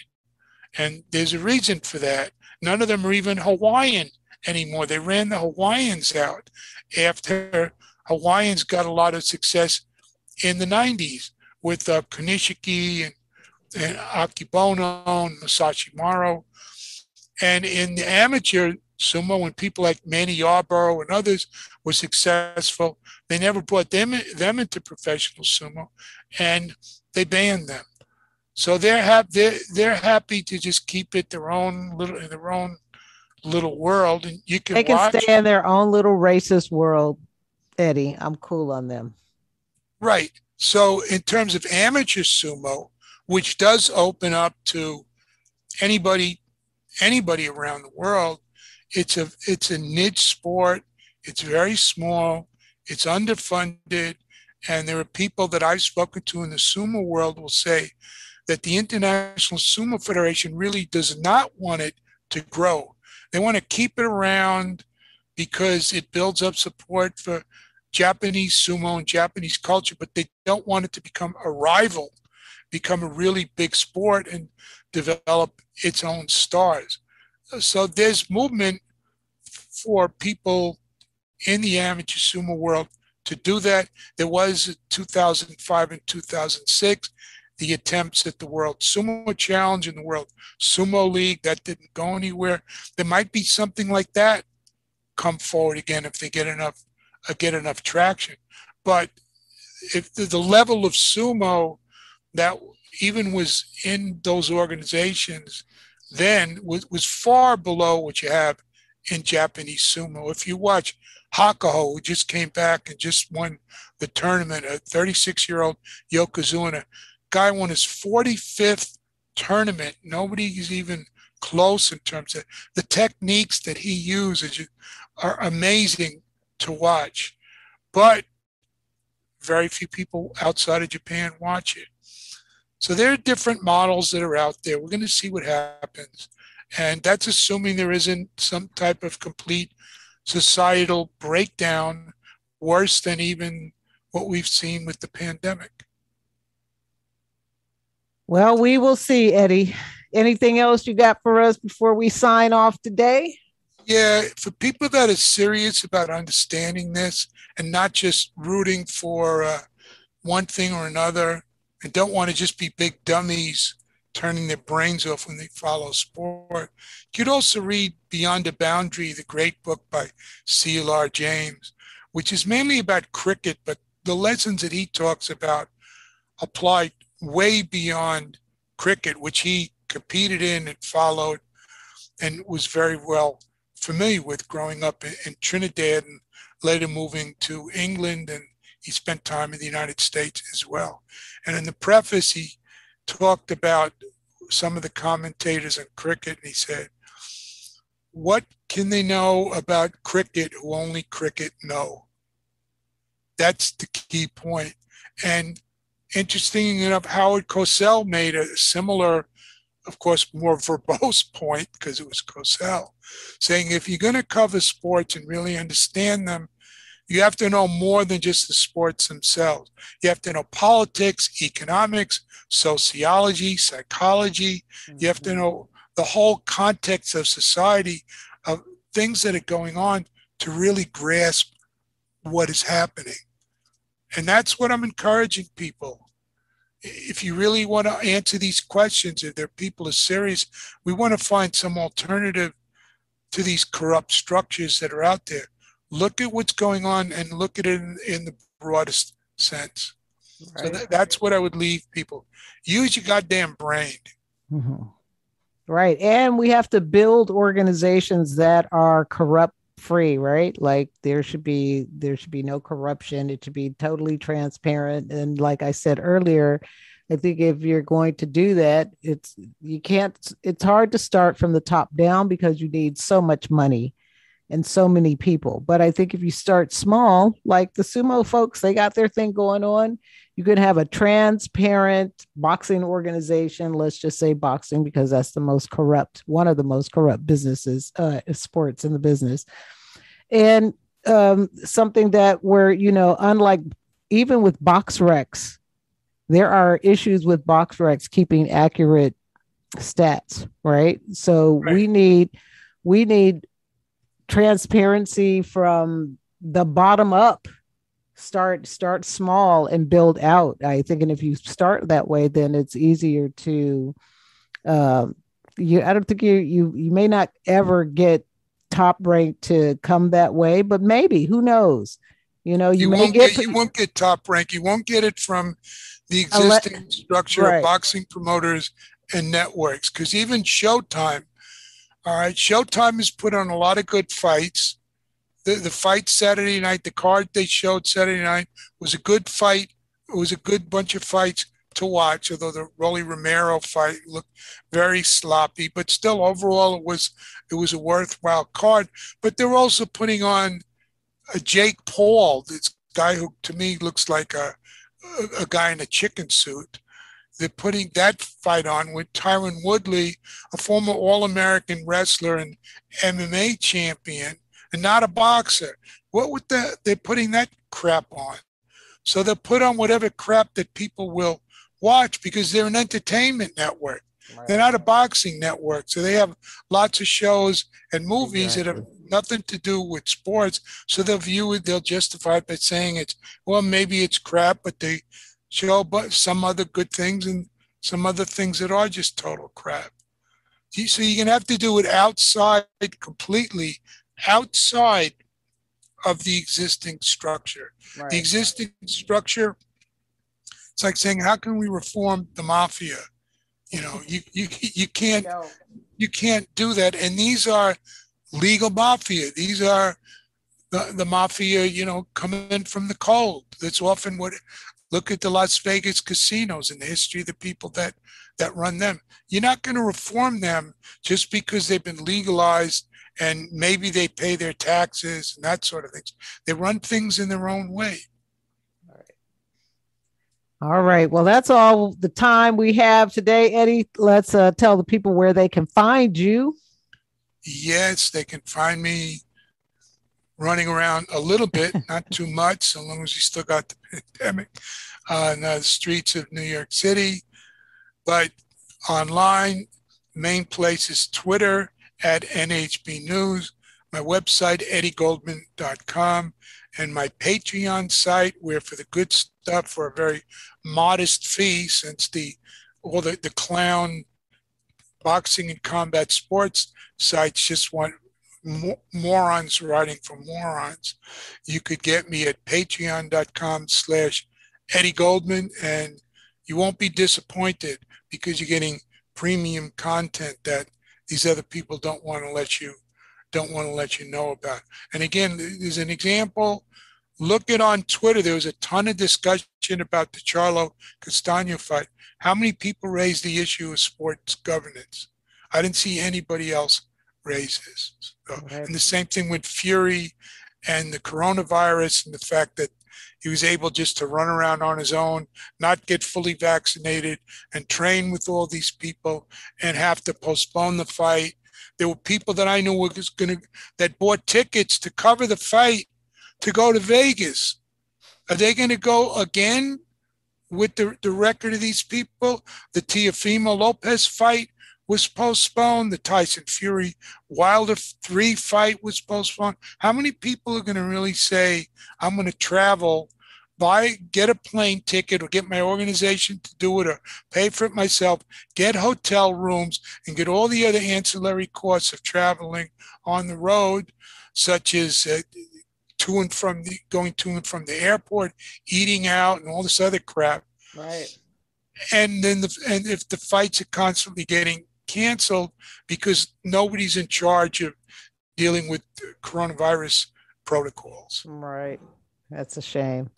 Speaker 2: And there's a reason for that. None of them are even Hawaiian anymore. They ran the Hawaiians out after Hawaiians got a lot of success in the 90s with uh, Konishiki and, and Akebono and Musashimaru. And in the amateur sumo, when people like Manny Yarbrough and others were successful, they never brought them, them into professional sumo and they banned them. So they're, ha- they're, they're happy to just keep it their own little, in their own little world. And you can
Speaker 4: they can
Speaker 2: watch.
Speaker 4: stay in their own little racist world Eddie. I'm cool on them.
Speaker 2: Right. So, in terms of amateur sumo, which does open up to anybody, anybody around the world, it's a it's a niche sport. It's very small. It's underfunded, and there are people that I've spoken to in the sumo world will say that the International Sumo Federation really does not want it to grow. They want to keep it around because it builds up support for Japanese sumo and Japanese culture, but they don't want it to become a rival, become a really big sport and develop its own stars. So there's movement for people in the amateur sumo world to do that. There was 2005 and 2006, the attempts at the World Sumo Challenge and the World Sumo League that didn't go anywhere. There might be something like that come forward again if they get enough uh, get enough traction. But if the, the level of sumo that even was in those organizations then was, was far below what you have in Japanese sumo. If you watch Hakuho, who just came back and just won the tournament, a 36 year old Yokozuna, guy won his 45th tournament. Nobody's even close in terms of the techniques that he uses are amazing to watch. But very few people outside of Japan watch it. So there are different models that are out there. We're going to see what happens. And that's assuming there isn't some type of complete societal breakdown worse than even what we've seen with the pandemic.
Speaker 4: Well, we will see, Eddie. Anything else you got for us before we sign off today?
Speaker 2: Yeah, for people that are serious about understanding this and not just rooting for uh, one thing or another and don't want to just be big dummies turning their brains off when they follow sport. You could also read Beyond the Boundary, the great book by C.L.R. James, which is mainly about cricket, but the lessons that he talks about apply way beyond cricket, which he competed in and followed and was very well familiar with growing up in, Trinidad and later moving to England and he spent time in the United States as well. And in the preface, he talked about some of the commentators on cricket, and he said, What can they know about cricket who only cricket know? That's the key point. And interesting enough, Howard Cosell made a similar, of course, more verbose point because it was Cosell, saying if you're going to cover sports and really understand them, you have to know more than just the sports themselves. You have to know politics, economics, sociology, psychology. You have to mm-hmm. know the whole context of society, of things that are going on to really grasp what is happening. And that's what I'm encouraging people. If you really want to answer these questions, if there are people are serious, we want to find some alternative to these corrupt structures that are out there look at what's going on and look at it in, in the broadest sense. Right. So that, that's what I would leave people. Use your goddamn brain.
Speaker 4: Mm-hmm. Right. And we have to build organizations that are corrupt free, right? Like there should be there should be no corruption. It should be totally transparent. And like I said earlier, I think if you're going to do that, it's you can't it's hard to start from the top down because you need so much money and so many people. But I think if you start small, like the sumo folks, they got their thing going on. You could have a transparent boxing organization. Let's just say boxing because that's the most corrupt, one of the most corrupt businesses, uh, sports in the business, and um, something that where you know, unlike even with box BoxRec, there are issues with box BoxRec keeping accurate stats, right? So right. we need we need transparency from the bottom up start start small and build out. I think and if you start that way then it's easier to um you i don't think you you you may not ever get top rank to come that way but maybe who knows? You know you,
Speaker 2: you
Speaker 4: may
Speaker 2: get, get, you won't get top rank. You won't get it from the existing structure right. of boxing promoters and networks because even showtime all right, Showtime has put on a lot of good fights. The the fight Saturday night, the card they showed Saturday night was a good fight. It was a good bunch of fights to watch, although the Rolly Romero fight looked very sloppy, but still overall it was it was a worthwhile card. But they're also putting on a Jake Paul, this guy who to me looks like a a, a guy in a chicken suit they're putting that fight on with Tyron Woodley, a former All American wrestler and MMA champion, and not a boxer. What would the, they're putting that crap on? So they'll put on whatever crap that people will watch because they're an entertainment network. Right. They're not a boxing network. So they have lots of shows and movies exactly. that have nothing to do with sports. So they'll view it, they'll justify it by saying it's, well, maybe it's crap, but they show but some other good things and some other things that are just total crap. So you're gonna have to do it outside completely, outside of the existing structure. Right. The existing structure, it's like saying, how can we reform the mafia? You know, you you you can't You can't do that. And these are legal mafia. These are the, the mafia, you know, coming from the cold. That's often what look at the Las Vegas casinos and the history of the people that that run them. You're not going to reform them just because they've been legalized and maybe they pay their taxes and that sort of things. They run things in their own way.
Speaker 4: All right. All right. Well, that's all the time we have today, Eddie. Let's uh, tell the people where they can find you.
Speaker 2: Yes, they can find me running around a little bit, not too much, so long as we still got the pandemic uh, on uh, the streets of New York City. But online, main place is Twitter at NHB News, my website, eddiegoldman.com, and my Patreon site, where for the good stuff for a very modest fee, since the all the, the clown boxing and combat sports sites just want morons writing for morons. You could get me at patreon.com slash Eddie Goldman and you won't be disappointed because you're getting premium content that these other people don't want to let you don't want to let you know about. And again, there's an example. Look at on Twitter. There was a ton of discussion about the Charlo Castano fight. How many people raised the issue of sports governance? I didn't see anybody else raise this. So, uh, right. And the same thing with Fury and the coronavirus and the fact that he was able just to run around on his own, not get fully vaccinated, and train with all these people and have to postpone the fight. There were people that I knew were going to that bought tickets to cover the fight to go to Vegas. Are they going to go again with the, the record of these people? The Teofimo Lopez fight was postponed. The Tyson Fury Wilder 3 fight was postponed. How many people are going to really say, I'm going to travel, buy, get a plane ticket, or get my organization to do it, or pay for it myself, get hotel rooms, and get all the other ancillary costs of traveling on the road, such as uh, to and from the going to and from the airport, eating out, and all this other crap.
Speaker 4: Right.
Speaker 2: And then the and if the fights are constantly getting canceled because nobody's in charge of dealing with coronavirus protocols.
Speaker 4: Right. That's a shame.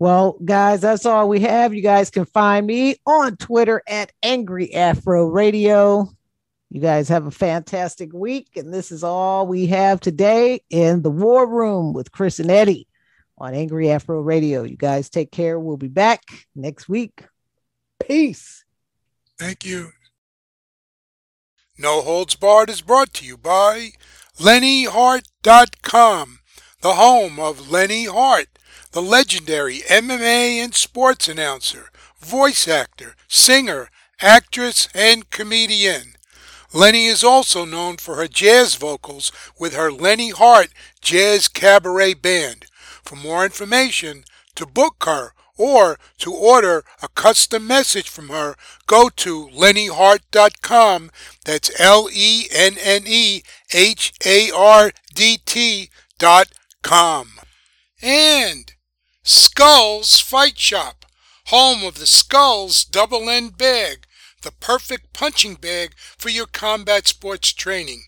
Speaker 4: Well, guys, that's all we have. You guys can find me on Twitter at Angry Afro Radio. You guys have a fantastic week. And this is all we have today in the War Room with Chris and Eddie on Angry Afro Radio. You guys take care. We'll be back next week. Peace.
Speaker 2: Thank you. No Holds Barred is brought to you by LenneHardt.com, the home of Lenne Hardt, the legendary MMA and sports announcer, voice actor, singer, actress, and comedian. Lenne is also known for her jazz vocals with her Lenne Hardt Jazz Cabaret Band. For more information, to book her or to order a custom message from her, go to lennehardt.com. That's L E N N E H A R D T.com. And Skullz Fight Shop, home of the Skullz Double End Bag, the perfect punching bag for your combat sports training.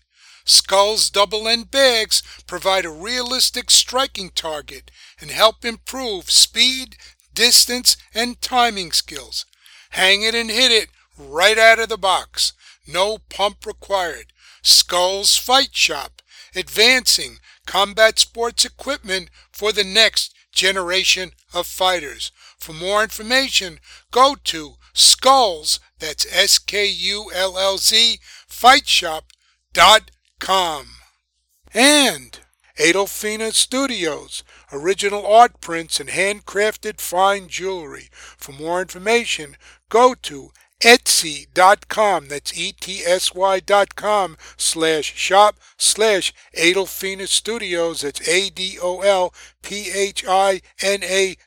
Speaker 2: Skullz double end bags provide a realistic striking target and help improve speed, distance, and timing skills. Hang it and hit it right out of the box. No pump required. Skullz Fight Shop, advancing combat sports equipment for the next generation of fighters. For more information, go to Skullz, that's S-K-U-L-L-Z, Fight fightshop.com. And Adolphina Studios, original art prints, and handcrafted fine jewelry. For more information, go to etsy.com, that's E-T-S-Y dot com, slash shop, slash Adolphina Studios, that's A-D-O-L-P-H-I-N-A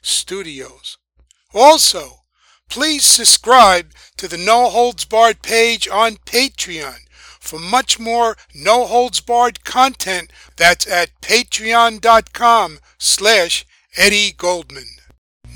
Speaker 2: Studios. Also, please subscribe to the No Holds Barred page on Patreon for much more no holds barred content that's at patreon.com slash Eddie Goldman.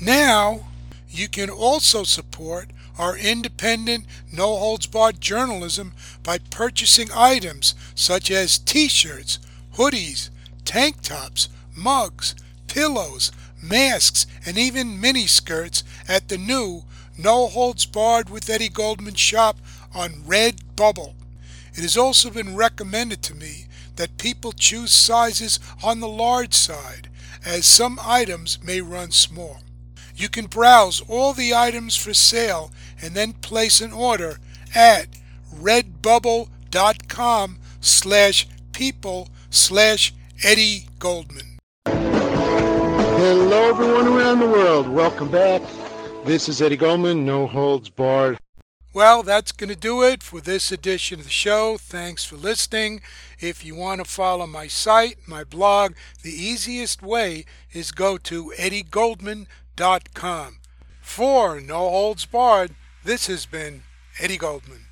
Speaker 2: Now, you can also support our independent, no holds barred journalism by purchasing items such as t shirts, hoodies, tank tops, mugs, pillows, masks, and even mini skirts at the new No Holds Barred with Eddie Goldman shop on Redbubble. It has also been recommended to me that people choose sizes on the large side, as some items may run small. You can browse all the items for sale and then place an order at redbubble.com slash people slash Eddie Goldman.
Speaker 3: Hello, everyone around the world. Welcome back. This is Eddie Goldman, No Holds Barred.
Speaker 2: Well, that's going to do it for this edition of the show. Thanks for listening. If you want to follow my site, my blog, the easiest way is go to eddiegoldman.com. For No Holds Barred, this has been Eddie Goldman.